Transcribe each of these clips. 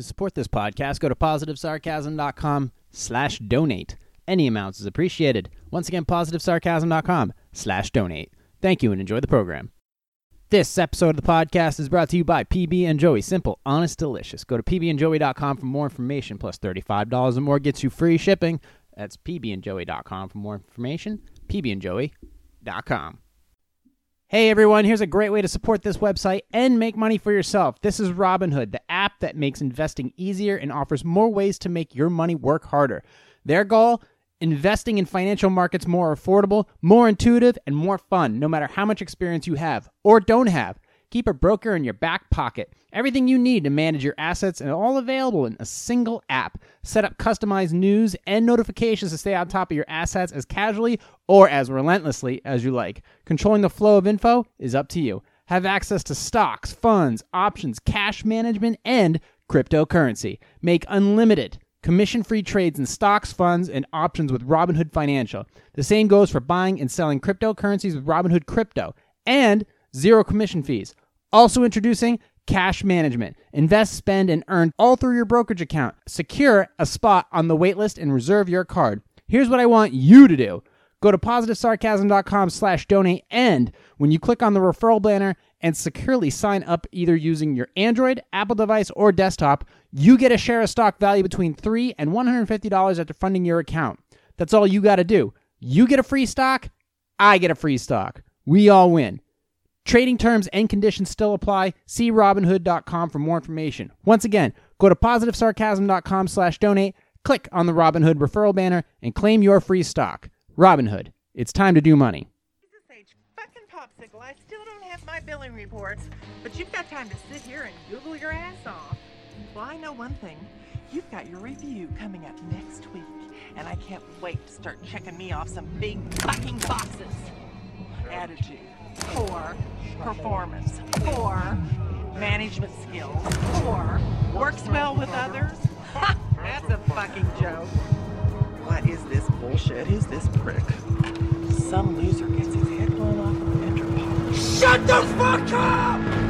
To support this podcast, go to positivesarcasm.com slash donate. Any amounts is appreciated. Once again, positivesarcasm.com slash donate. Thank you and enjoy the program. This episode of the podcast is brought to you by PB and Joey. Simple, honest, delicious. Go to pbandjoey.com for more information. Plus $35 or more gets you free shipping. That's pbandjoey.com for more information. pbandjoey.com. Hey everyone, here's a great way to support this website and make money for yourself. This is Robinhood, the app that makes investing easier and offers more ways to make your money work harder. Their goal? Investing in financial markets more affordable, more intuitive, and more fun, no matter how much experience you have or don't have. Keep a broker in your back pocket. Everything you need to manage your assets and all available in a single app. Set up customized news and notifications to stay on top of your assets as casually or as relentlessly as you like. Controlling the flow of info is up to you. Have access to stocks, funds, options, cash management, and cryptocurrency. Make unlimited commission free trades in stocks, funds, and options with Robinhood Financial. The same goes for buying and selling cryptocurrencies with Robinhood Crypto. And zero commission fees. Also introducing cash management. Invest, spend, and earn all through your brokerage account. Secure a spot on the waitlist and reserve your card. Here's what I want you to do. Go to positivesarcasm.com slash donate and when you click on the referral banner and securely sign up either using your Android, Apple device, or desktop, you get a share of stock value between 3 and $150 after funding your account. That's all you got to do. You get a free stock, I get a free stock. We all win. Trading terms and conditions still apply. See Robinhood.com for more information. Once again, go to positivesarcasm.com slash donate, click on the Robinhood referral banner, and claim your free stock. Robinhood. It's time to do money. Jesus. Fucking popsicle. I still don't have my billing reports, but you've got time to sit here and Google your ass off. Well, I know one thing. You've got your review coming up next week, and I can't wait to start checking me off some big fucking boxes. Attitude. Four. Performance. Four. Management skills. Four. Works well with others. Ha! That's a fucking joke. What is this bullshit? Who's this prick? Some loser gets his head blown off with a Venture Shut the fuck up!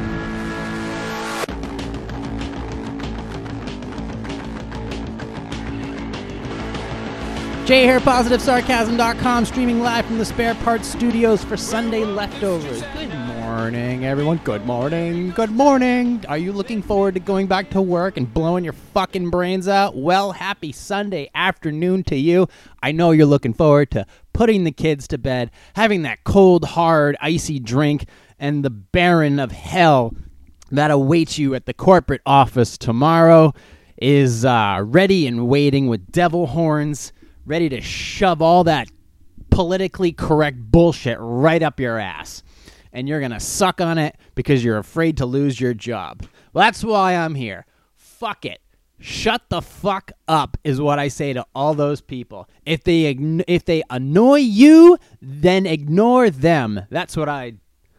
Jay here, PositiveSarcasm.com, streaming live from the Spare Parts Studios for Sunday Leftovers. Good morning, everyone. Good morning. Good morning. Are you looking forward to going back to work and blowing your fucking brains out? Well, happy Sunday afternoon to you. I know you're looking forward to putting the kids to bed, having that cold, hard, icy drink, and the baron of hell that awaits you at the corporate office tomorrow is uh, ready and waiting with devil horns ready to shove all that politically correct bullshit right up your ass. And you're going to suck on it because you're afraid to lose your job. Well, that's why I'm here. Fuck it. Shut the fuck up is what I say to all those people. If they if they annoy you, then ignore them. That's what I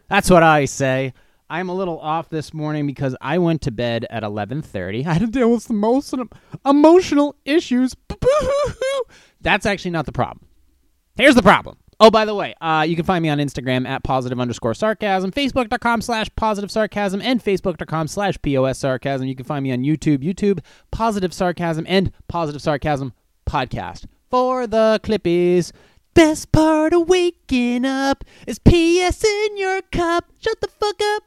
that's what I say. I'm a little off this morning because I went to bed at 11:30. I had to deal with some most emotional issues. That's actually not the problem. Here's the problem. Oh, by the way, uh, you can find me on Instagram at positive underscore sarcasm, facebook.com slash positive sarcasm, and facebook.com slash pos sarcasm. You can find me on YouTube, YouTube, positive sarcasm, and positive sarcasm podcast. For the clippies, best part of waking up is PS in your cup. Shut the fuck up.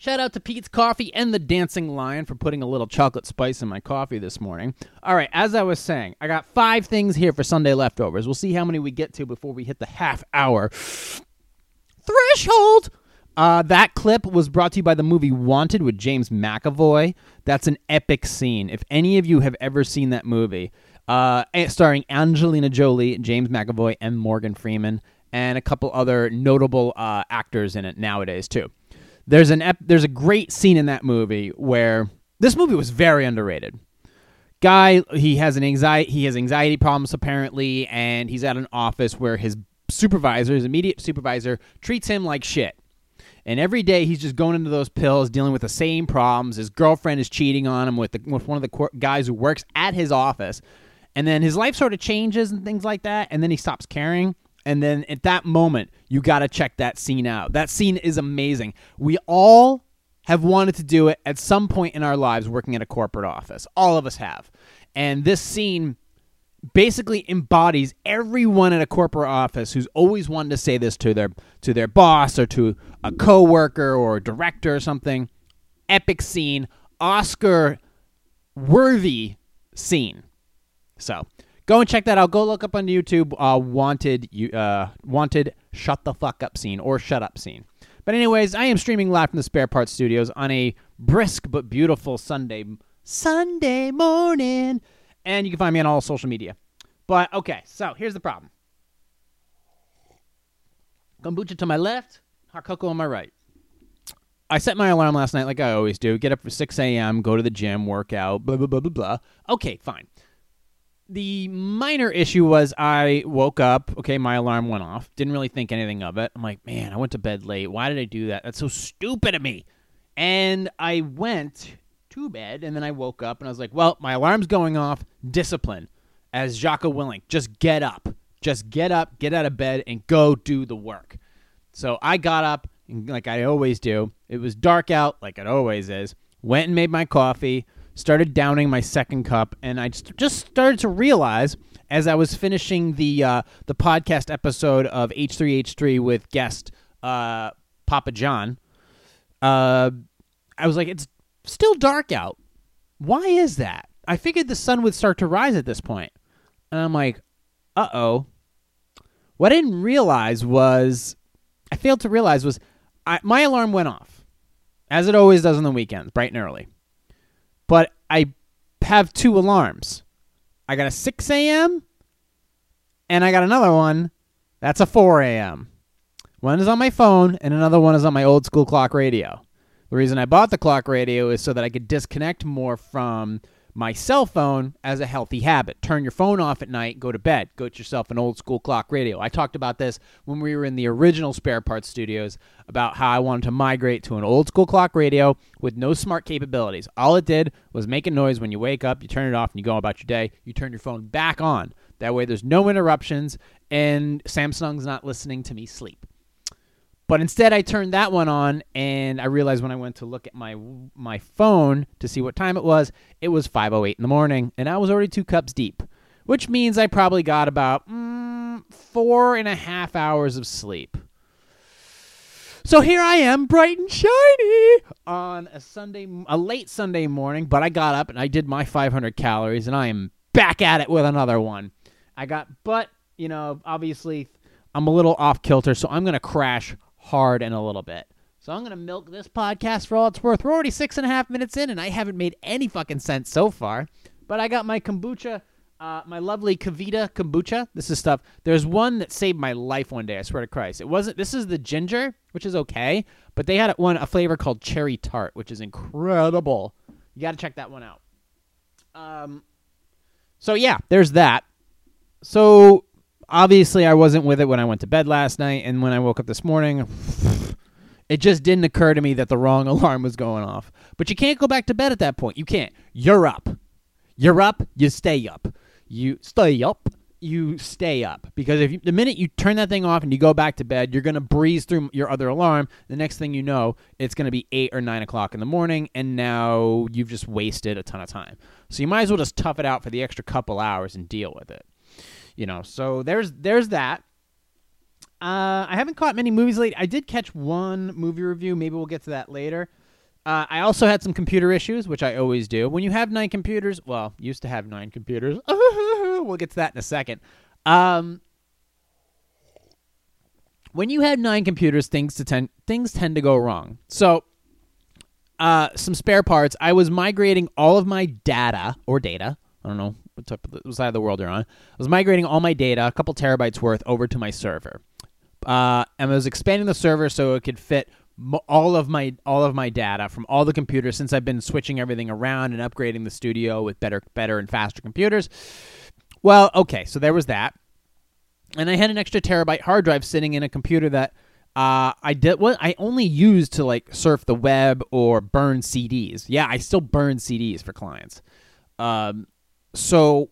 Shout out to Peet's Coffee and the Dancing Lion for putting a little chocolate spice in my coffee this morning. All right, as I was saying, I got five things here for Sunday leftovers. We'll see how many we get to before we hit the half hour threshold. Uh, that clip was brought to you by the movie Wanted with James McAvoy. That's an epic scene. If any of you have ever seen that movie, uh, starring Angelina Jolie, James McAvoy, and Morgan Freeman, and a couple other notable uh, actors in it nowadays too. There's an ep- there's a great scene in that movie where this movie was very underrated. Guy, he has an anxiety he has anxiety problems apparently, and he's at an office where his supervisor, his immediate supervisor, treats him like shit. And every day he's just going into those pills, dealing with the same problems. His girlfriend is cheating on him with the, with one of the guys who works at his office, and then his life sort of changes and things like that. And then he stops caring, and then at that moment, you got to check that scene out. That scene is amazing. We all have wanted to do it at some point in our lives working at a corporate office. All of us have. And this scene basically embodies everyone at a corporate office who's always wanted to say this to their to their boss or to a coworker or a director or something. Epic scene, Oscar worthy scene. So go and check that out. Go look up on YouTube. Uh, wanted you uh, wanted shut the fuck up scene or shut up scene. But anyways, I am streaming live from the Spare Parts Studios on a brisk but beautiful Sunday Sunday morning, and you can find me on all social media. But okay, so here's the problem. Kombucha to my left, hot on my right. I set my alarm last night like I always do. Get up for 6 a.m., go to the gym, work out, blah, blah, blah, blah, blah. Okay, fine. The minor issue was I woke up. Okay, my alarm went off. Didn't really think anything of it. I'm like, man, I went to bed late. Why did I do that? That's so stupid of me. And I went to bed and then I woke up and I was like, well, my alarm's going off. Discipline. As Jocko Willink, just get up. Just get up, get out of bed, and go do the work. So I got up, like I always do. It was dark out, like it always is. Went and made my coffee, started downing my second cup, and I just, started to realize as I was finishing the uh, the podcast episode of H3H3 with guest uh, Papa John, uh, I was like, it's still dark out. Why is that? I figured the sun would start to rise at this point. And I'm like, uh oh. What I didn't realize was, I failed to realize was, I, my alarm went off, as it always does on the weekends, bright and early. But I have two alarms. I got a 6 a.m. and I got another one that's a 4 a.m. One is on my phone and another one is on my old school clock radio. The reason I bought the clock radio is so that I could disconnect more from my cell phone as a healthy habit. Turn your phone off at night, go to bed, go get yourself an old school clock radio. I talked about this when we were in the original spare parts studios about how I wanted to migrate to an old school clock radio with no smart capabilities. All it did was make a noise when you wake up, you turn it off, and you go about your day. You turn your phone back on. That way, there's no interruptions, and Samsung's not listening to me sleep. But instead, I turned that one on, and I realized when I went to look at my my phone to see what time it was, it was 5:08 in the morning, and I was already two cups deep, which means I probably got about mm, four and a half hours of sleep. So here I am, bright and shiny, on a Sunday, a late Sunday morning. But I got up and I did my 500 calories, and I am back at it with another one. I got, but you know, obviously, I'm a little off kilter, so I'm gonna crash hard in a little bit. So I'm gonna milk this podcast for all it's worth. We're already six and a half minutes in, and I haven't made any fucking sense so far. But I got my kombucha, uh, my lovely KeVita kombucha. This is stuff. There's one that saved my life one day. I swear to Christ, it wasn't. This is the ginger, which is okay, but they had one a flavor called cherry tart, which is incredible. You got to check that one out. Um, so yeah, there's that. So obviously I wasn't with it when I went to bed last night, and when I woke up this morning, it just didn't occur to me that the wrong alarm was going off. But you can't go back to bed at that point. You can't. You're up. You're up. You stay up. You stay up. You stay up because if you, the minute you turn that thing off and you go back to bed, you're gonna breeze through your other alarm. The next thing you know, it's gonna be eight or nine o'clock in the morning, and now you've just wasted a ton of time. So you might as well just tough it out for the extra couple hours and deal with it you know so there's there's that uh, I haven't caught many movies late. I did catch one movie review. Maybe we'll get to that later. Uh, I also had some computer issues, which I always do. When you have nine computers, well, used to have nine computers. we'll get to that in a second. Um, when you have nine computers, things to ten, things tend to go wrong. So, uh, some spare parts. I was migrating all of my data or data. I don't know what side of the world you're on. I was migrating all my data, a couple terabytes worth, over to my server, uh, and I was expanding the server so it could fit all of my all of my data from all the computers since I've been switching everything around and upgrading the studio with better better and faster computers. Well, okay, so there was that, and I had an extra terabyte hard drive sitting in a computer that. Uh, I did what I only used to like surf the web or burn CDs. Yeah, I still burn CDs for clients. Um, so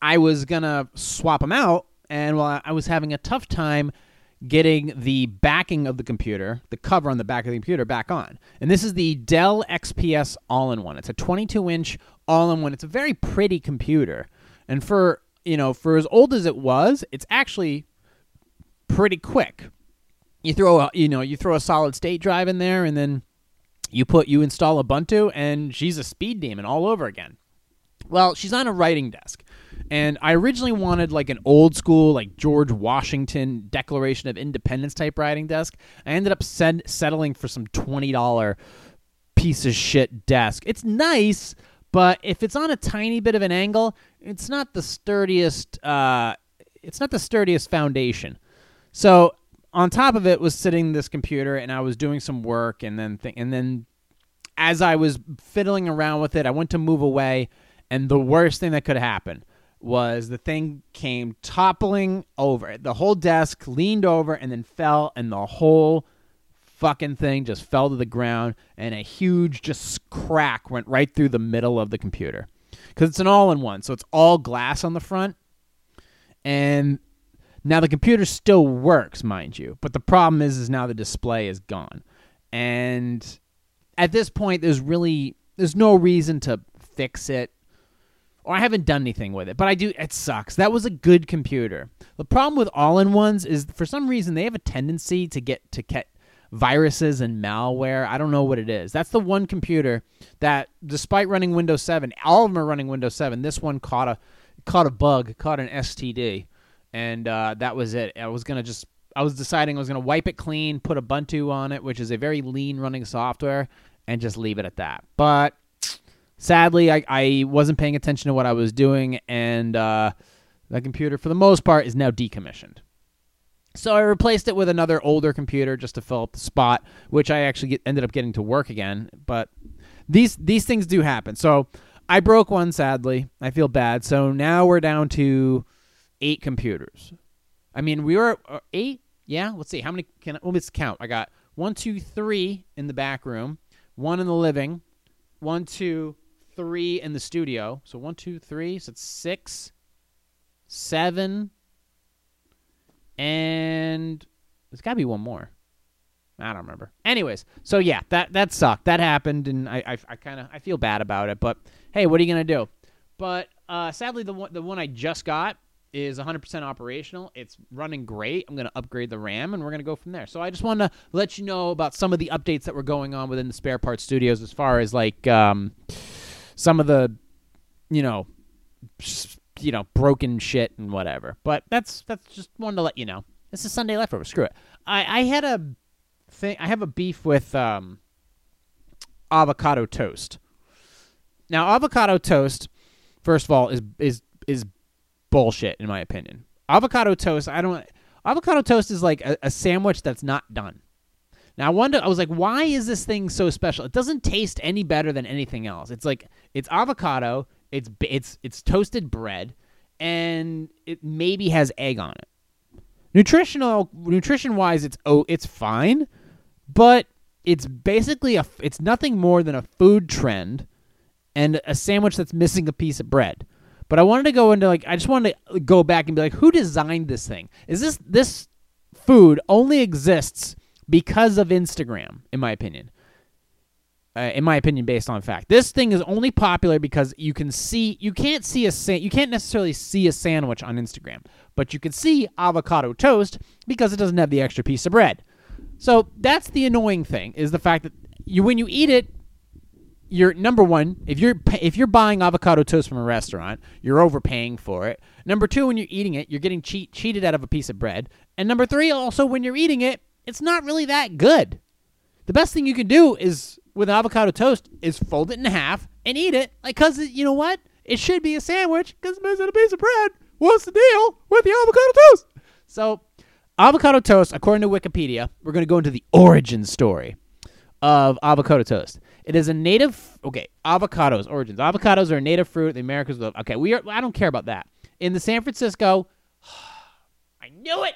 I was gonna swap them out, and while I was having a tough time getting the backing of the computer, the cover on the back of the computer, back on. And this is the Dell XPS all in one. It's a 22 inch all in one. It's a very pretty computer. And for, you know, for as old as it was, it's actually pretty quick. You throw a, you know, you throw a solid state drive in there and then you put you install Ubuntu and she's a speed demon all over again. Well, she's on a writing desk. And I originally wanted like an old school, like George Washington Declaration of Independence type writing desk. I ended up send- settling for some $20 piece of shit desk. It's nice, but if it's on a tiny bit of an angle, it's not the sturdiest uh, it's not the sturdiest foundation. So on top of it was sitting this computer and I was doing some work and then th- and then as I was fiddling around with it, I went to move away and the worst thing that could happen was the thing came toppling over. The whole desk leaned over and then fell, and the whole fucking thing just fell to the ground, and a huge just crack went right through the middle of the computer. Because it's an all in one, so it's all glass on the front. And now the computer still works, mind you, but the problem is, is now the display is gone. And at this point, there's really there's no reason to fix it or I haven't done anything with it, but I do. It sucks. That was a good computer. The problem with all-in-ones is for some reason they have a tendency to get to get viruses and malware. I don't know what it is. That's the one computer that, despite running Windows 7, all of them are running Windows 7. This one caught a caught a bug, caught an STD, and uh, that was it. I was gonna just. I was deciding I was gonna wipe it clean, put Ubuntu on it, which is a very lean running software, and just leave it at that. But sadly, I, I wasn't paying attention to what I was doing, and uh, the computer, for the most part, is now decommissioned. So I replaced it with another older computer just to fill up the spot, which I actually get, ended up getting to work again. But these these things do happen. So I broke one, sadly. I feel bad. So now we're down to eight computers. I mean, we were uh, eight. Yeah, let's see. How many can? Well, let's count. I got one, two, three in the back room, one in the living, one, two, three in the studio. So one, two, three. So it's six, seven, and there's got to be one more. I don't remember. Anyways, so yeah, that that sucked. That happened, and I I, I kind of I feel bad about it. But hey, what are you gonna do? But uh, sadly, the one the one I just got is 100% operational. It's running great. I'm going to upgrade the RAM and we're going to go from there. So I just wanted to let you know about some of the updates that were going on within the spare parts studios as far as like um, some of the you know you know broken shit and whatever. But that's that's just wanted to let you know. This is Sunday leftover. Screw it. I I had a thing. I have a beef with um, avocado toast. Now avocado toast, first of all, is is is bullshit in my opinion. Avocado toast. I don't. Avocado toast is like a, a sandwich that's not done. Now I wonder. I was like, why is this thing so special? It doesn't taste any better than anything else. It's like it's avocado. It's it's it's toasted bread, and it maybe has egg on it. Nutritional nutrition wise, it's oh it's fine, but it's basically a it's nothing more than a food trend, and a sandwich that's missing a piece of bread. But I wanted to go into like I just wanted to go back and be like, who designed this thing? Is this this food only exists because of Instagram, in my opinion. Uh, in my opinion, based on fact, this thing is only popular because you can see you can't see a sa- you can't necessarily see a sandwich on Instagram, but you can see avocado toast because it doesn't have the extra piece of bread. So that's the annoying thing is the fact that you when you eat it, you're number one if you're if you're buying avocado toast from a restaurant, you're overpaying for it. Number two, when you're eating it, you're getting cheat, cheated out of a piece of bread. And number three, also when you're eating it, it's not really that good. The best thing you can do is with avocado toast is fold it in half and eat it. Like, cause you know what? It should be a sandwich because it's missing a piece of bread. What's the deal with the avocado toast? So, avocado toast, according to Wikipedia, we're going to go into the origin story of avocado toast. It is a native. Okay, avocados origins. Avocados are a native fruit. The Americas. Okay, we are. I don't care about that. In the San Francisco, I knew it.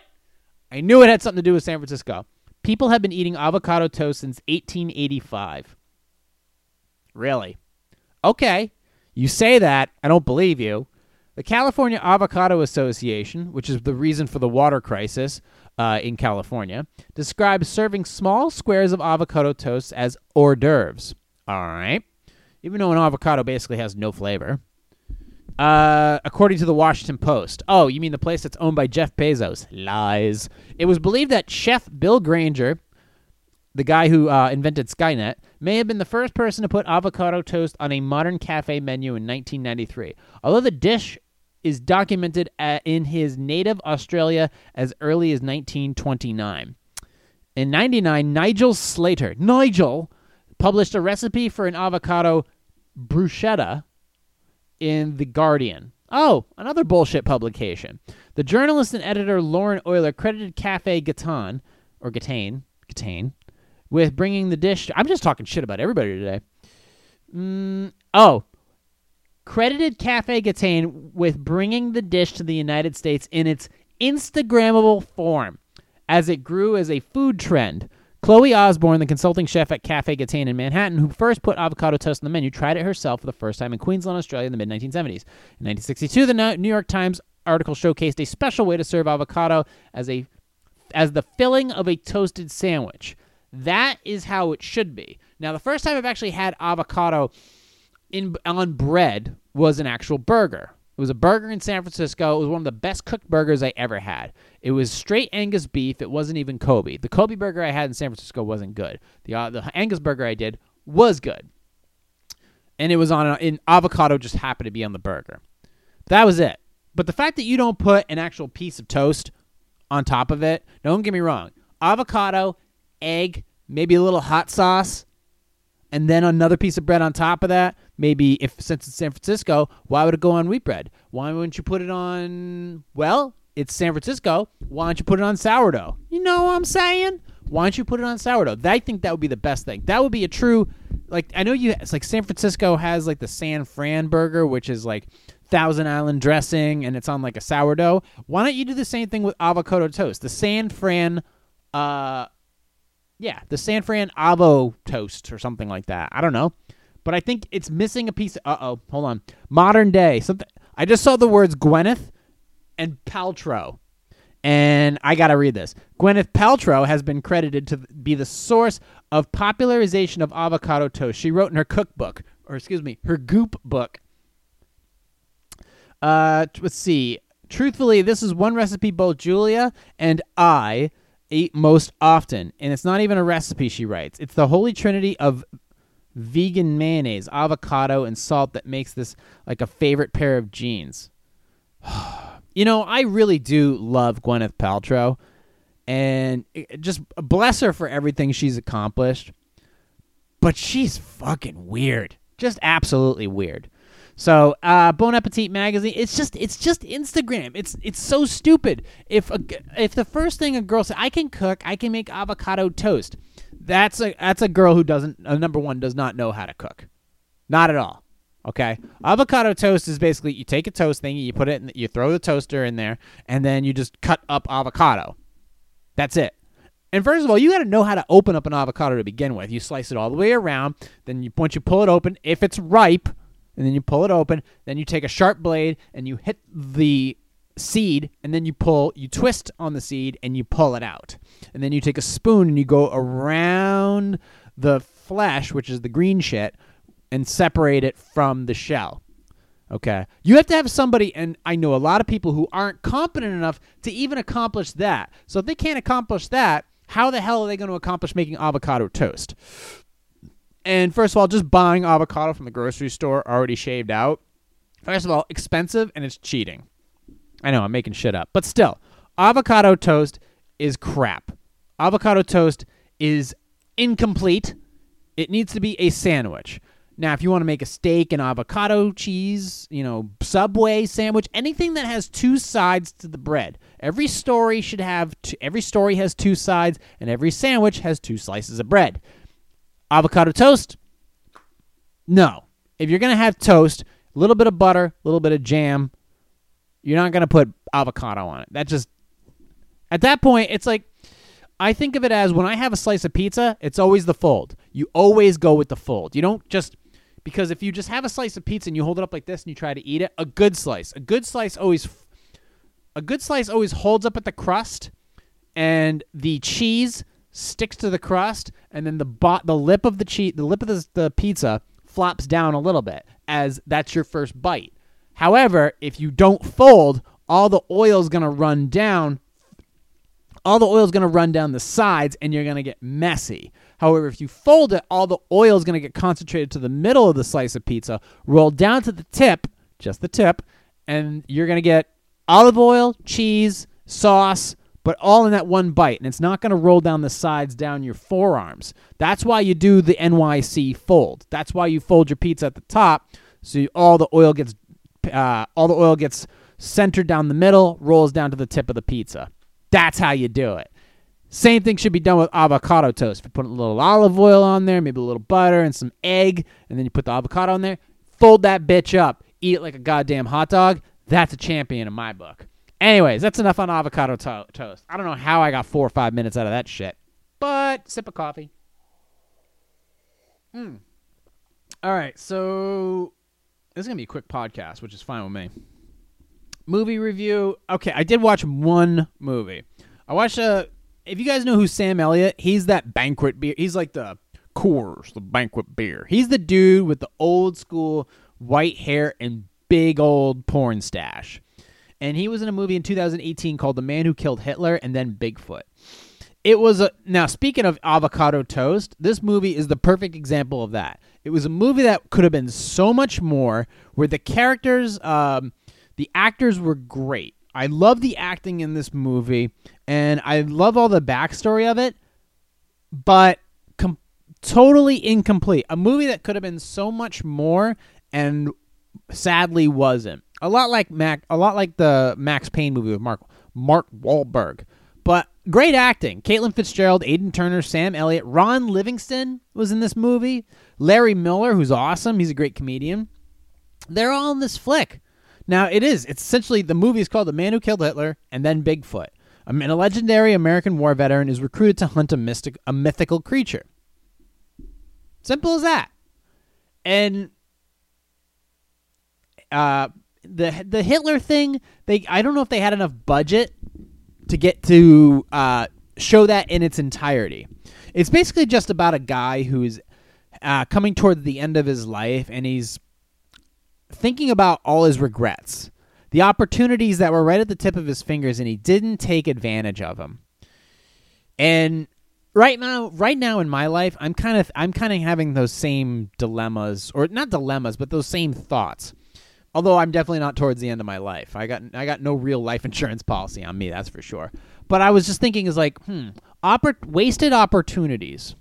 I knew it had something to do with San Francisco. People have been eating avocado toast since 1885. Really? Okay. You say that. I don't believe you. The California Avocado Association, which is the reason for the water crisis, uh, in California, describes serving small squares of avocado toast as hors d'oeuvres. All right. Even though an avocado basically has no flavor. Uh, according to the Washington Post. Oh, you mean the place that's owned by Jeff Bezos? Lies. It was believed that Chef Bill Granger, the guy who uh, invented Skynet, may have been the first person to put avocado toast on a modern cafe menu in 1993. Although the dish is documented at, in his native Australia as early as 1929. In 99, Nigel Slater, Nigel, published a recipe for an avocado bruschetta in The Guardian. Oh, another bullshit publication. The journalist and editor Lauren Oyler credited Cafe Gatan, or Gatane, Gatane, with bringing the dish. I'm just talking shit about everybody today. Mm, oh, credited Cafe Gatane with bringing the dish to the United States in its Instagrammable form as it grew as a food trend. Chloe Osborne, the consulting chef at Cafe Gatane in Manhattan, who first put avocado toast on the menu, tried it herself for the first time in Queensland, Australia in the mid 1970s. In 1962, the New York Times article showcased a special way to serve avocado as a as the filling of a toasted sandwich. That is how it should be. Now, the first time I've actually had avocado in on bread was an actual burger. It was a burger in San Francisco. It was one of the best cooked burgers I ever had. It was straight Angus beef. It wasn't even Kobe. The Kobe burger I had in San Francisco wasn't good. The uh, the Angus burger I did was good, and it was on a, in avocado. Just happened to be on the burger. That was it. But the fact that you don't put an actual piece of toast on top of it, don't get me wrong. Avocado, egg, maybe a little hot sauce, and then another piece of bread on top of that. Maybe if since it's San Francisco, why would it go on wheat bread? Why wouldn't you put it on? Well, it's San Francisco. Why don't you put it on sourdough? You know what I'm saying? Why don't you put it on sourdough? I think that would be the best thing. That would be a true, like I know you. It's like San Francisco has like the San Fran burger, which is like Thousand Island dressing, and it's on like a sourdough. Why don't you do the same thing with avocado toast? The San Fran, uh, yeah, the San Fran Avo toast or something like that. I don't know, but I think it's missing a piece. Uh oh, hold on. Modern day something. I just saw the words Gwyneth and Paltrow, and I gotta read this. Gwyneth Paltrow has been credited to be the source of popularization of avocado toast. She wrote in her cookbook, or excuse me, her Goop book. Uh, let's see. Truthfully, this is one recipe both Julia and I eat most often, and it's not even a recipe she writes. It's the holy trinity of vegan mayonnaise, avocado, and salt that makes this like a favorite pair of jeans. you know, I really do love Gwyneth Paltrow, and just bless her for everything she's accomplished. But she's fucking weird, just absolutely weird. So, uh, Bon Appetit magazine. It's just, it's just Instagram. It's, it's so stupid. If a, if the first thing a girl says, I can cook, I can make avocado toast. That's a, that's a girl who doesn't. Uh, number one, does not know how to cook. Not at all. Okay, avocado toast is basically you take a toast thing, you put it, in, you throw the toaster in there, and then you just cut up avocado. That's it. And first of all, you got to know how to open up an avocado to begin with. You slice it all the way around. Then you once you pull it open, if it's ripe, and then you pull it open, then you take a sharp blade and you hit the seed, and then you pull, you twist on the seed, and you pull it out. And then you take a spoon and you go around the flesh, which is the green shit, and separate it from the shell. Okay. You have to have somebody, and I know a lot of people who aren't competent enough to even accomplish that. So if they can't accomplish that, how the hell are they going to accomplish making avocado toast? And first of all, just buying avocado from the grocery store already shaved out. First of all, expensive and it's cheating. I know I'm making shit up, but still, avocado toast is crap. Avocado toast is incomplete. It needs to be a sandwich. Now, if you want to make a steak and avocado cheese, you know, Subway sandwich, anything that has two sides to the bread. Every story should have two, every story has two sides and every sandwich has two slices of bread. Avocado toast? No. If you're going to have toast, a little bit of butter, a little bit of jam, you're not going to put avocado on it. That just at that point, it's like I think of it as when I have a slice of pizza, it's always the fold. You always go with the fold. You don't just because if you just have a slice of pizza and you hold it up like this and you try to eat it, a good slice, a good slice always a good slice always holds up at the crust and the cheese sticks to the crust, and then the bot the lip of the cheese the lip of the, the pizza flops down a little bit as that's your first bite. However, if you don't fold, all the oil is going to run down. All the oil is going to run down the sides and you're going to get messy. However, if you fold it, all the oil is going to get concentrated to the middle of the slice of pizza, roll down to the tip, just the tip, and you're going to get olive oil, cheese, sauce, but all in that one bite. And it's not going to roll down the sides down your forearms. That's why you do the NYC fold. That's why you fold your pizza at the top so you, all the oil gets uh, all the oil gets centered down the middle, rolls down to the tip of the pizza. That's how you do it. Same thing should be done with avocado toast. If you put a little olive oil on there, maybe a little butter and some egg, and then you put the avocado on there, fold that bitch up, eat it like a goddamn hot dog. That's a champion in my book. Anyways, that's enough on avocado to- toast. I don't know how I got four or five minutes out of that shit, but sip of coffee. Hmm. All right, so this is gonna be a quick podcast, which is fine with me. Movie review. Okay, I did watch one movie. I watched a. If you guys know who Sam Elliott, he's that banquet beer. He's like the Coors, the banquet beer. He's the dude with the old school white hair and big old porn stash. And he was in a movie in 2018 called The Man Who Killed Hitler and then Bigfoot. It was a now speaking of avocado toast, this movie is the perfect example of that. It was a movie that could have been so much more, where the characters, um, the actors were great. I love the acting in this movie, and I love all the backstory of it, but com- totally incomplete. A movie that could have been so much more, and sadly wasn't. A lot like Mac, a lot like the Max Payne movie with Mark Mark Wahlberg. But great acting. Caitlin Fitzgerald, Aidan Turner, Sam Elliott, Ron Livingston was in this movie. Larry Miller, who's awesome. He's a great comedian. They're all in this flick. Now it is. It's essentially the movie is called The Man Who Killed Hitler and then Bigfoot. I mean, a legendary American war veteran is recruited to hunt a mystic, a mythical creature. Simple as that. And uh, the the Hitler thing, they I don't know if they had enough budget to get to uh, show that in its entirety. It's basically just about a guy who's uh, coming toward the end of his life, and he's thinking about all his regrets, the opportunities that were right at the tip of his fingers, and he didn't take advantage of them. And right now, right now in my life, I'm kind of I'm kind of having those same dilemmas, or not dilemmas, but those same thoughts. Although I'm definitely not towards the end of my life. I got I got no real life insurance policy on me, that's for sure. But I was just thinking is like, hmm, oppor- wasted opportunities.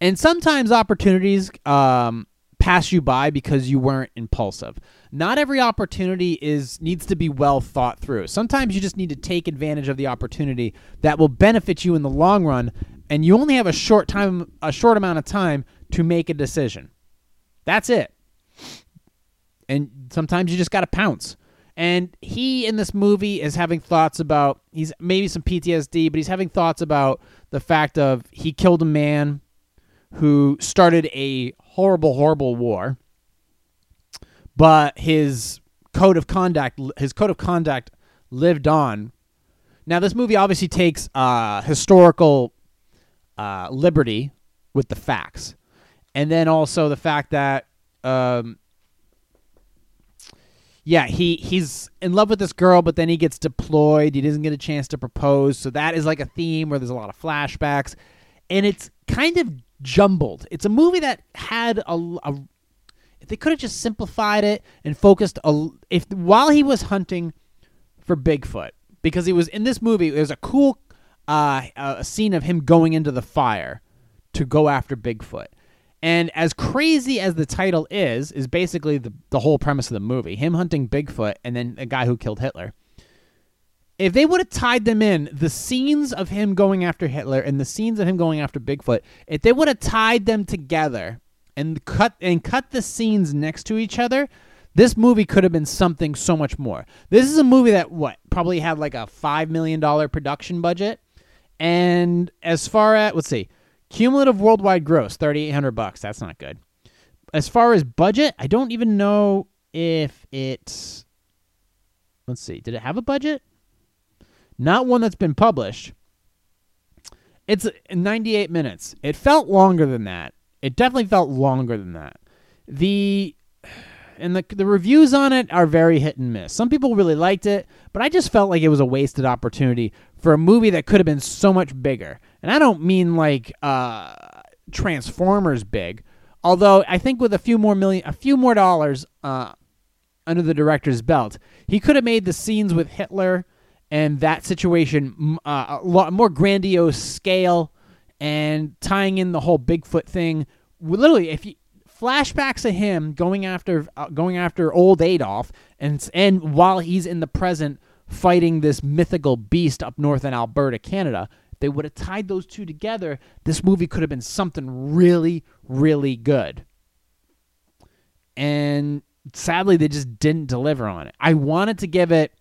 And sometimes opportunities um, pass you by because you weren't impulsive. Not every opportunity is needs to be well thought through. Sometimes you just need to take advantage of the opportunity that will benefit you in the long run, and you only have a short time, a short amount of time to make a decision. That's it and sometimes you just got to pounce. And he in this movie is having thoughts about he's maybe some PTSD, but he's having thoughts about the fact of he killed a man who started a horrible, horrible war, but his code of conduct, his code of conduct, lived on. Now, this movie obviously takes uh, historical uh, liberty with the facts, and then also the fact that um, yeah, he he's in love with this girl, but then he gets deployed. He doesn't get a chance to propose. So that is like a theme where there's a lot of flashbacks, and it's kind of jumbled. It's a movie that had a, a they could have just simplified it and focused a if while he was hunting for Bigfoot because he was in this movie. There's a cool uh, a scene of him going into the fire to go after Bigfoot. And as crazy as the title is, is basically the, the whole premise of the movie him hunting Bigfoot and then a guy who killed Hitler. If they would have tied them in, the scenes of him going after Hitler and the scenes of him going after Bigfoot, if they would have tied them together and cut and cut the scenes next to each other, this movie could have been something so much more. This is a movie that what probably had like a five million dollar production budget, and as far as let's see, Cumulative worldwide gross, thirty eight hundred bucks. That's not good. As far as budget, I don't even know if it. Let's see. Did it have a budget? Not one that's been published. It's 98 minutes. It felt longer than that. It definitely felt longer than that. The and the the reviews on it are very hit and miss. Some people really liked it, but I just felt like it was a wasted opportunity for a movie that could have been so much bigger. And I don't mean like uh, Transformers big, although I think with a few more million, a few more dollars uh, under the director's belt, he could have made the scenes with Hitler and that situation uh, a lot more grandiose scale and tying in the whole Bigfoot thing. Literally, if you flashbacks of him going after uh, going after old Adolf, and and while he's in the present fighting this mythical beast up north in Alberta, Canada, they would have tied those two together. This movie could have been something really, really good. And sadly, they just didn't deliver on it. I wanted to give it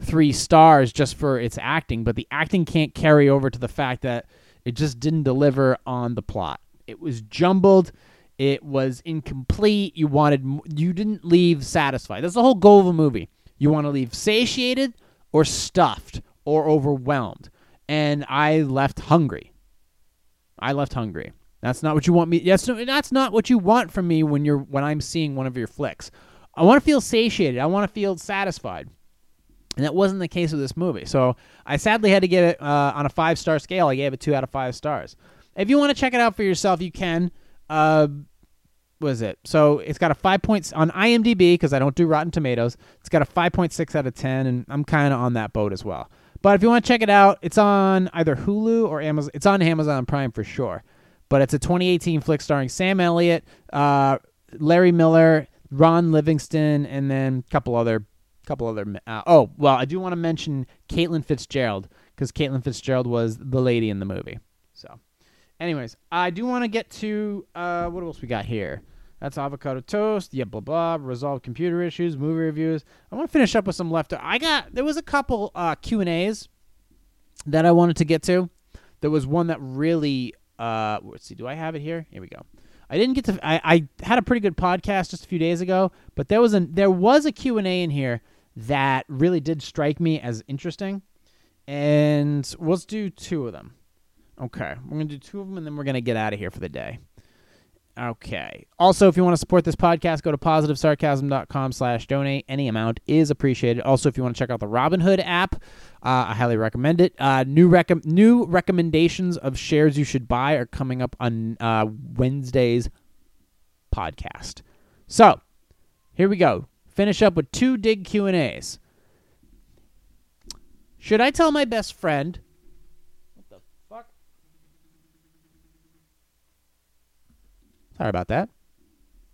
three stars just for its acting, but the acting can't carry over to the fact that it just didn't deliver on the plot. It was jumbled. It was incomplete. You wanted you didn't leave satisfied. That's the whole goal of a movie. You want to leave satiated or stuffed or overwhelmed. And I left hungry. I left hungry. That's not what you want me. Yes, that's not what you want from me when you're when I'm seeing one of your flicks. I want to feel satiated. I want to feel satisfied. And that wasn't the case with this movie. So I sadly had to give it uh, on a five star scale. I gave it two out of five stars. If you want to check it out for yourself, you can. Uh, what is it? So it's got a five points on IMDb because I don't do Rotten Tomatoes. It's got a five point six out of ten, and I'm kind of on that boat as well. But if you want to check it out, it's on either Hulu or Amazon. It's on Amazon Prime for sure. But it's a 2018 flick starring Sam Elliott, uh, Larry Miller, Ron Livingston, and then a couple other couple other. Uh, oh, well, I do want to mention Caitlin Fitzgerald because Caitlin Fitzgerald was the lady in the movie. So, anyways, I do want to get to uh, what else we got here. That's avocado toast. Yeah, blah blah. Resolve computer issues, movie reviews. I want to finish up with some left. I got there was a couple uh, Q and A's that I wanted to get to. There was one that really. Uh, let's see. Do I have it here? Here we go. I didn't get to. I, I had a pretty good podcast just a few days ago, but there was a there was a Q and A in here that really did strike me as interesting. And let's do two of them. Okay, we're going to do two of them and then we're going to get out of here for the day. Okay. Also, if you want to support this podcast, go to positivesarcasm.com slash donate. Any amount is appreciated. Also, if you want to check out the Robinhood app, uh, I highly recommend it. Uh, new rec- new recommendations of shares you should buy are coming up on uh, Wednesday's podcast. So, here we go finish up with two dig Q&As. Should I tell my best friend? What the fuck? Sorry about that.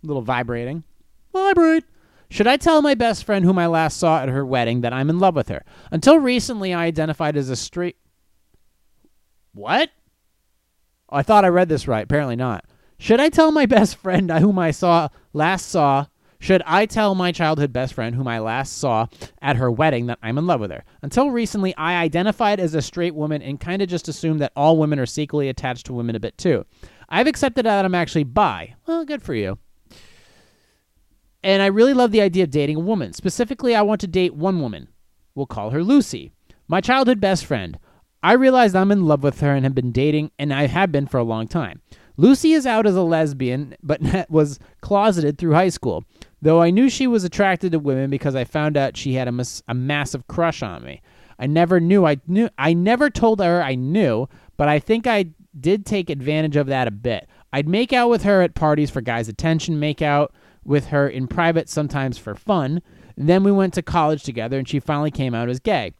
A little vibrating. Vibrate. Should I tell my best friend whom I last saw at her wedding that I'm in love with her? Until recently, I identified as a straight. What? Oh, I thought I read this right. Apparently not. Should I tell my best friend whom I saw last saw should I tell my childhood best friend, whom I last saw at her wedding, that I'm in love with her? Until recently, I identified as a straight woman and kind of just assumed that all women are secretly attached to women a bit too. I've accepted that I'm actually bi. Well, good for you. And I really love the idea of dating a woman. Specifically, I want to date one woman. We'll call her Lucy, my childhood best friend. I realized I'm in love with her and have been dating, and I have been for a long time. Lucy is out as a lesbian, but was closeted through high school. Though I knew she was attracted to women because I found out she had a, mas- a massive crush on me. I never knew I knew I never told her I knew, but I think I did take advantage of that a bit. I'd make out with her at parties for guys' attention, make out with her in private sometimes for fun. Then we went to college together and she finally came out as gay.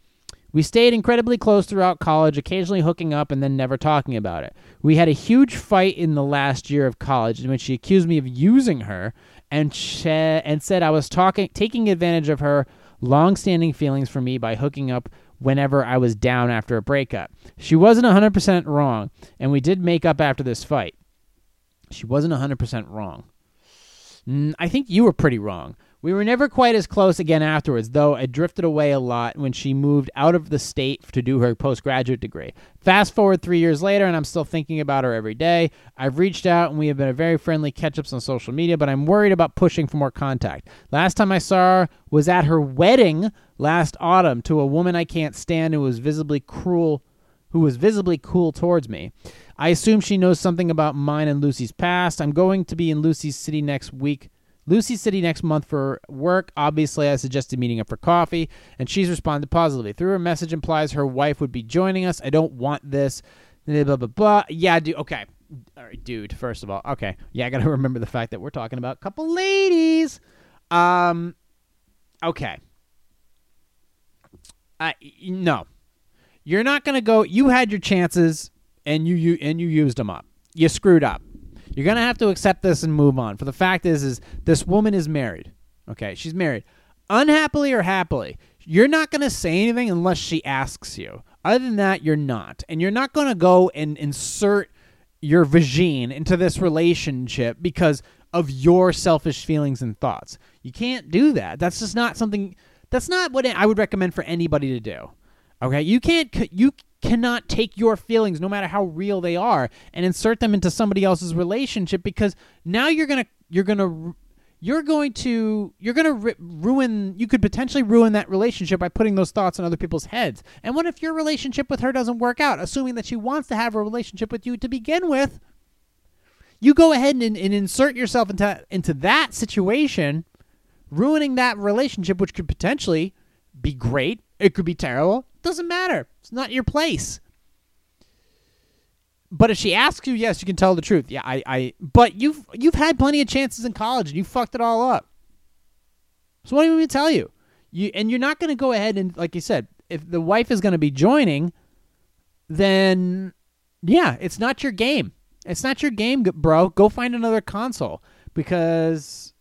We stayed incredibly close throughout college, occasionally hooking up and then never talking about it. We had a huge fight in the last year of college in which she accused me of using her and sh- and said I was talking taking advantage of her long-standing feelings for me by hooking up whenever I was down after a breakup. She wasn't 100% wrong, and we did make up after this fight. She wasn't 100% wrong. I think you were pretty wrong. We were never quite as close again afterwards, though I drifted away a lot when she moved out of the state to do her postgraduate degree. Fast forward three years later, and I'm still thinking about her every day. I've reached out, and we have been a very friendly catch ups on social media, but I'm worried about pushing for more contact. Last time I saw her was at her wedding last autumn to a woman I can't stand who was visibly cruel, who was visibly cool towards me. I assume she knows something about mine and Lucy's past. I'm going to be in Lucy's city next week Lucy City next month for work. Obviously, I suggested meeting up for coffee, and she's responded positively. Through her message implies her wife would be joining us. I don't want this. Blah blah blah. Yeah, dude. Okay, all right, dude. First of all, okay. Yeah, I gotta remember the fact that we're talking about a couple ladies. Um, okay. I no, you're not gonna go. You had your chances, and you you and you used them up. You screwed up. You're gonna have to accept this and move on. For the fact is, is this woman is married. Okay, she's married, unhappily or happily. You're not gonna say anything unless she asks you. Other than that, you're not, and you're not gonna go and insert your vagine into this relationship because of your selfish feelings and thoughts. You can't do that. That's just not something. That's not what I would recommend for anybody to do. Okay, you can't. You cannot take your feelings, no matter how real they are, and insert them into somebody else's relationship because now you're gonna you're gonna you're going to you're going to ruin you could potentially ruin that relationship by putting those thoughts in other people's heads. And what if your relationship with her doesn't work out assuming that she wants to have a relationship with you to begin with? You go ahead and, and insert yourself into into that situation ruining that relationship which could potentially be great it could be terrible doesn't matter. It's not your place. But if she asks you, yes, you can tell the truth. Yeah, I, I but you've you've had plenty of chances in college and you fucked it all up. So what do you want me to tell you? You and you're not gonna go ahead and like you said, if the wife is gonna be joining, then yeah, it's not your game. It's not your game, bro. Go find another console because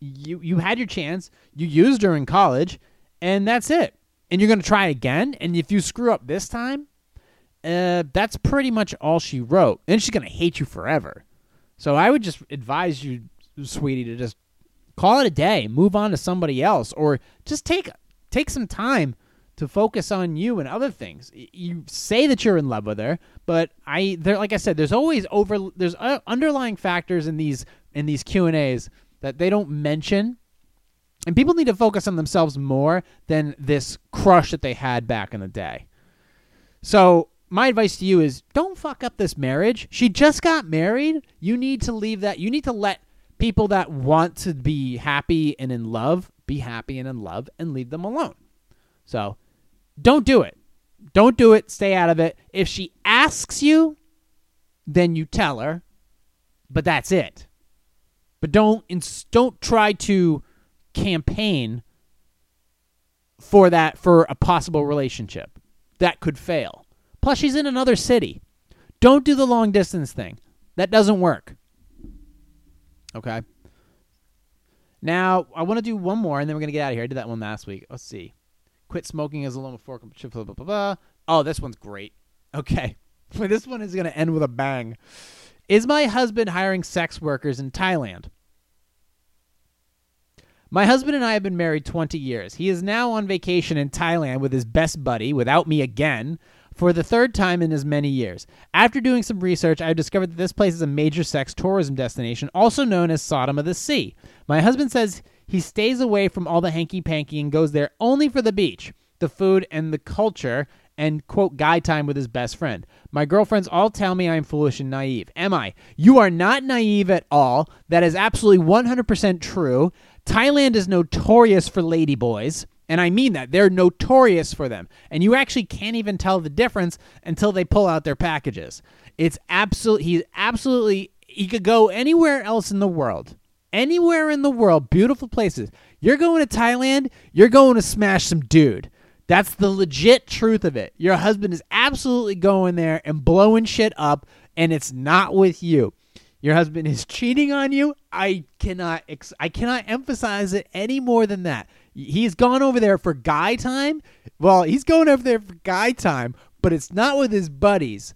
you you had your chance. You used her in college, and that's it and you're going to try again. And if you screw up this time, uh, that's pretty much all she wrote. And she's going to hate you forever. So I would just advise you, sweetie, to just call it a day, move on to somebody else, or just take take some time to focus on you and other things. You say that you're in love with her, but I there like I said, there's always over there's uh, underlying factors in these in these Q and A's that they don't mention and people need to focus on themselves more than this crush that they had back in the day. So, my advice to you is don't fuck up this marriage. She just got married. You need to leave that. You need to let people that want to be happy and in love be happy and in love and leave them alone. So, don't do it. Don't do it. Stay out of it. If she asks you, then you tell her, but that's it. But don't don't try to campaign for that for a possible relationship that could fail. Plus, she's in another city. Don't do the long distance thing. That doesn't work. Okay. Now, I want to do one more, and then we're going to get out of here. I did that one last week. Let's see. Quit smoking as a fork. Blah, blah, blah, blah. Oh, this one's great. Okay. this one is going to end with a bang. Is my husband hiring sex workers in Thailand? My husband and I have been married 20 years. He is now on vacation in Thailand with his best buddy, without me again, for the third time in as many years. After doing some research, I've discovered that this place is a major sex tourism destination, also known as Sodom of the Sea. My husband says he stays away from all the hanky panky and goes there only for the beach, the food, and the culture, and quote guy time with his best friend. My girlfriends all tell me I'm foolish and naive. Am I? You are not naive at all. That is absolutely 100% true. Thailand is notorious for ladyboys. And I mean that. They're notorious for them. And you actually can't even tell the difference until they pull out their packages. It's absolutely, he's absolutely, he could go anywhere else in the world. Anywhere in the world, beautiful places. You're going to Thailand, you're going to smash some dude. That's the legit truth of it. Your husband is absolutely going there and blowing shit up, and it's not with you your husband is cheating on you, I cannot ex- I cannot emphasize it any more than that. He's gone over there for guy time. Well, he's going over there for guy time, but it's not with his buddies.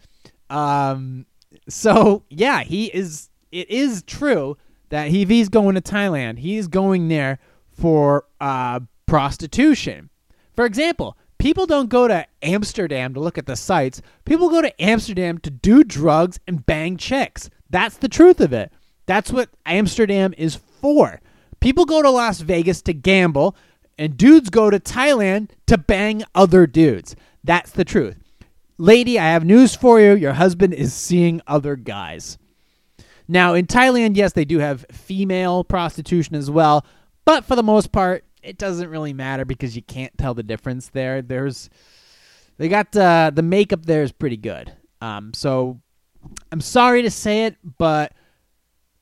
Um so yeah, he is it is true that he, he's going to Thailand, he's going there for uh, prostitution. For example, people don't go to Amsterdam to look at the sights. People go to Amsterdam to do drugs and bang chicks. That's the truth of it. That's what Amsterdam is for. People go to Las Vegas to gamble, and dudes go to Thailand to bang other dudes. That's the truth. Lady, I have news for you. Your husband is seeing other guys. Now, in Thailand, yes, they do have female prostitution as well, but for the most part, it doesn't really matter because you can't tell the difference there. There's they got uh, the makeup there is pretty good. Um, so I'm sorry to say it, but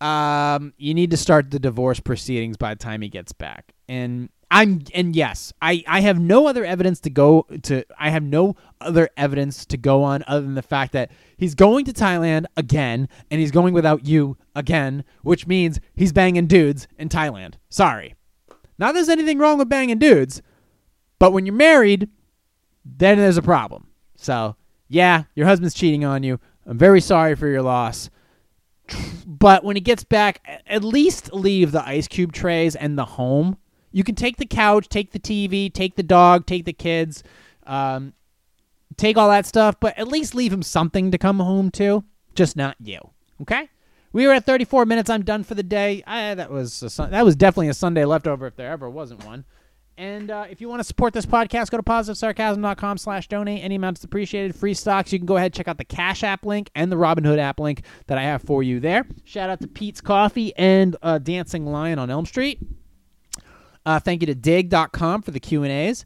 um, you need to start the divorce proceedings by the time he gets back. And I'm and yes, I I have no other evidence to go to. I have no other evidence to go on other than the fact that he's going to Thailand again, and he's going without you again, which means he's banging dudes in Thailand. Sorry, that there's anything wrong with banging dudes, but when you're married, then there's a problem. So yeah, your husband's cheating on you. I'm very sorry for your loss. But when he gets back, at least leave the ice cube trays and the home. You can take the couch, take the TV, take the dog, take the kids, um, take all that stuff, but at least leave him something to come home to. Just not you. Okay? We were at 34 minutes. I'm done for the day. I, that was a, that was definitely a Sunday leftover if there ever wasn't one. And uh, if you want to support this podcast, go to positivesarcasm.com slash donate. Any amount is appreciated. Free stocks. You can go ahead and check out the Cash App link and the Robinhood app link that I have for you there. Shout out to Peet's Coffee and uh, Dancing Lion on Elm Street. Uh, thank you to dig.com for the Q&As.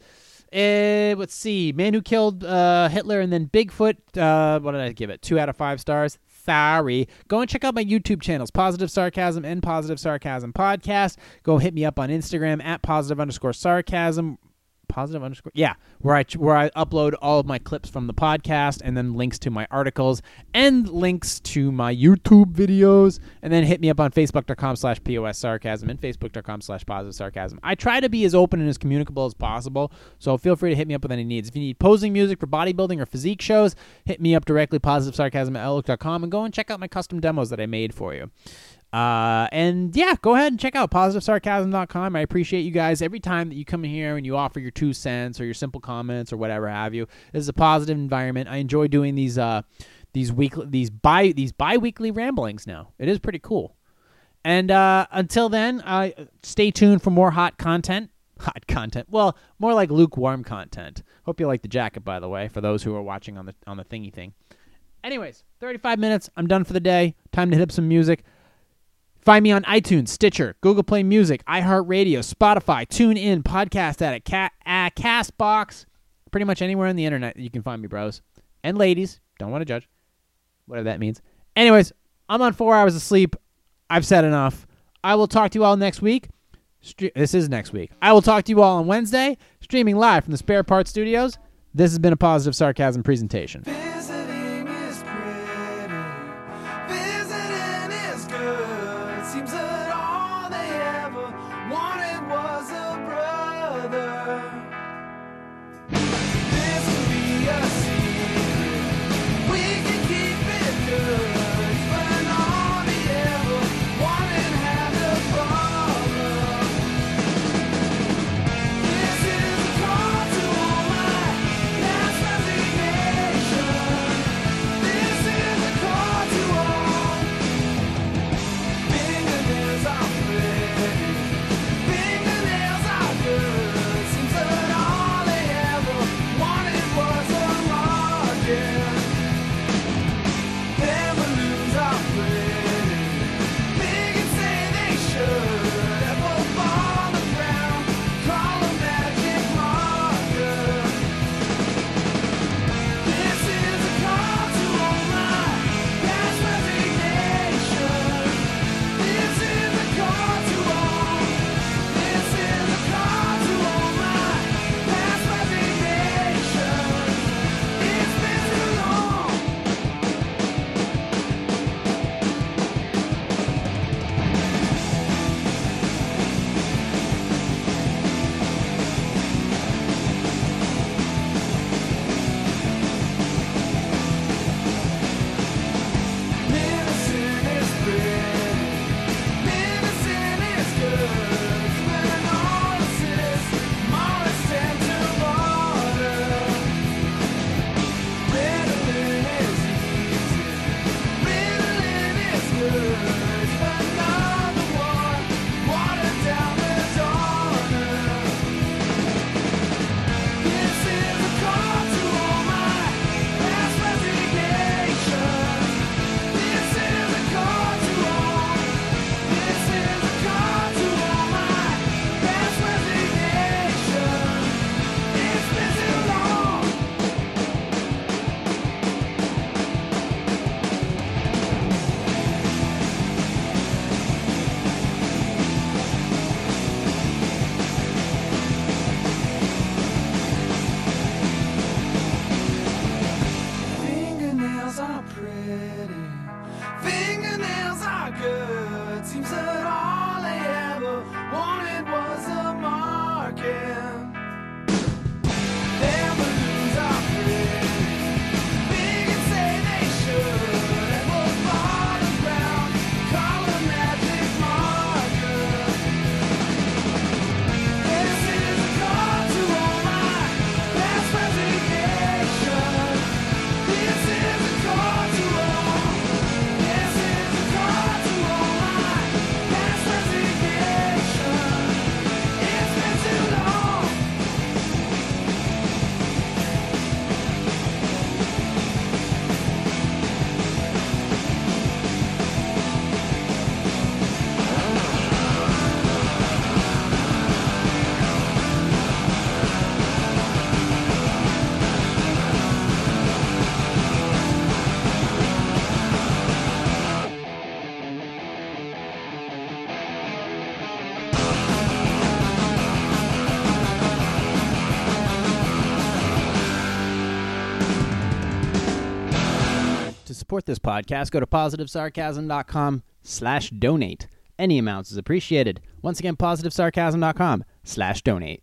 Uh, let's see. Man Who Killed uh, Hitler and then Bigfoot. Uh, what did I give it? Two out of five stars. Sorry. Go and check out my YouTube channels, Positive Sarcasm and Positive Sarcasm Podcast. Go hit me up on Instagram at positive underscore sarcasm positive underscore yeah where i where i upload all of my clips from the podcast and then links to my articles and links to my youtube videos. And then hit me up on facebook.com slash pos sarcasm and facebook.com slash positive sarcasm. I try to be as open and as communicable as possible. So feel free to hit me up with any needs. If you need posing music for bodybuilding or physique shows hit me up directly positive sarcasm at outlook.com and go and check out my custom demos that i made for you uh, and yeah, go ahead and check out positivesarcasm.com. I appreciate you guys every time that you come here and you offer your two cents or your simple comments or whatever have you. This is a positive environment. I enjoy doing these uh these weekly these bi these bi-weekly ramblings now. It is pretty cool. And uh, until then, uh, stay tuned for more hot content. Hot content. Well, more like lukewarm content. Hope you like the jacket, by the way, for those who are watching on the on the thingy thing. Anyways, 35 minutes. I'm done for the day. Time to hit up some music. Find me on iTunes, Stitcher, Google Play Music, iHeartRadio, Spotify, TuneIn, Podcast Addict, Cat, uh, Castbox, pretty much anywhere on the internet you can find me, bros. And ladies, don't want to judge, whatever that means. Anyways, I'm on four hours of sleep. I've said enough. I will talk to you all next week. This is next week. I will talk to you all on Wednesday, streaming live from the Spare Part Studios. This has been a positive sarcasm presentation. Support this podcast, go to positivesarcasm.com slash donate. Any amounts is appreciated. Once again, positivesarcasm.com slash donate.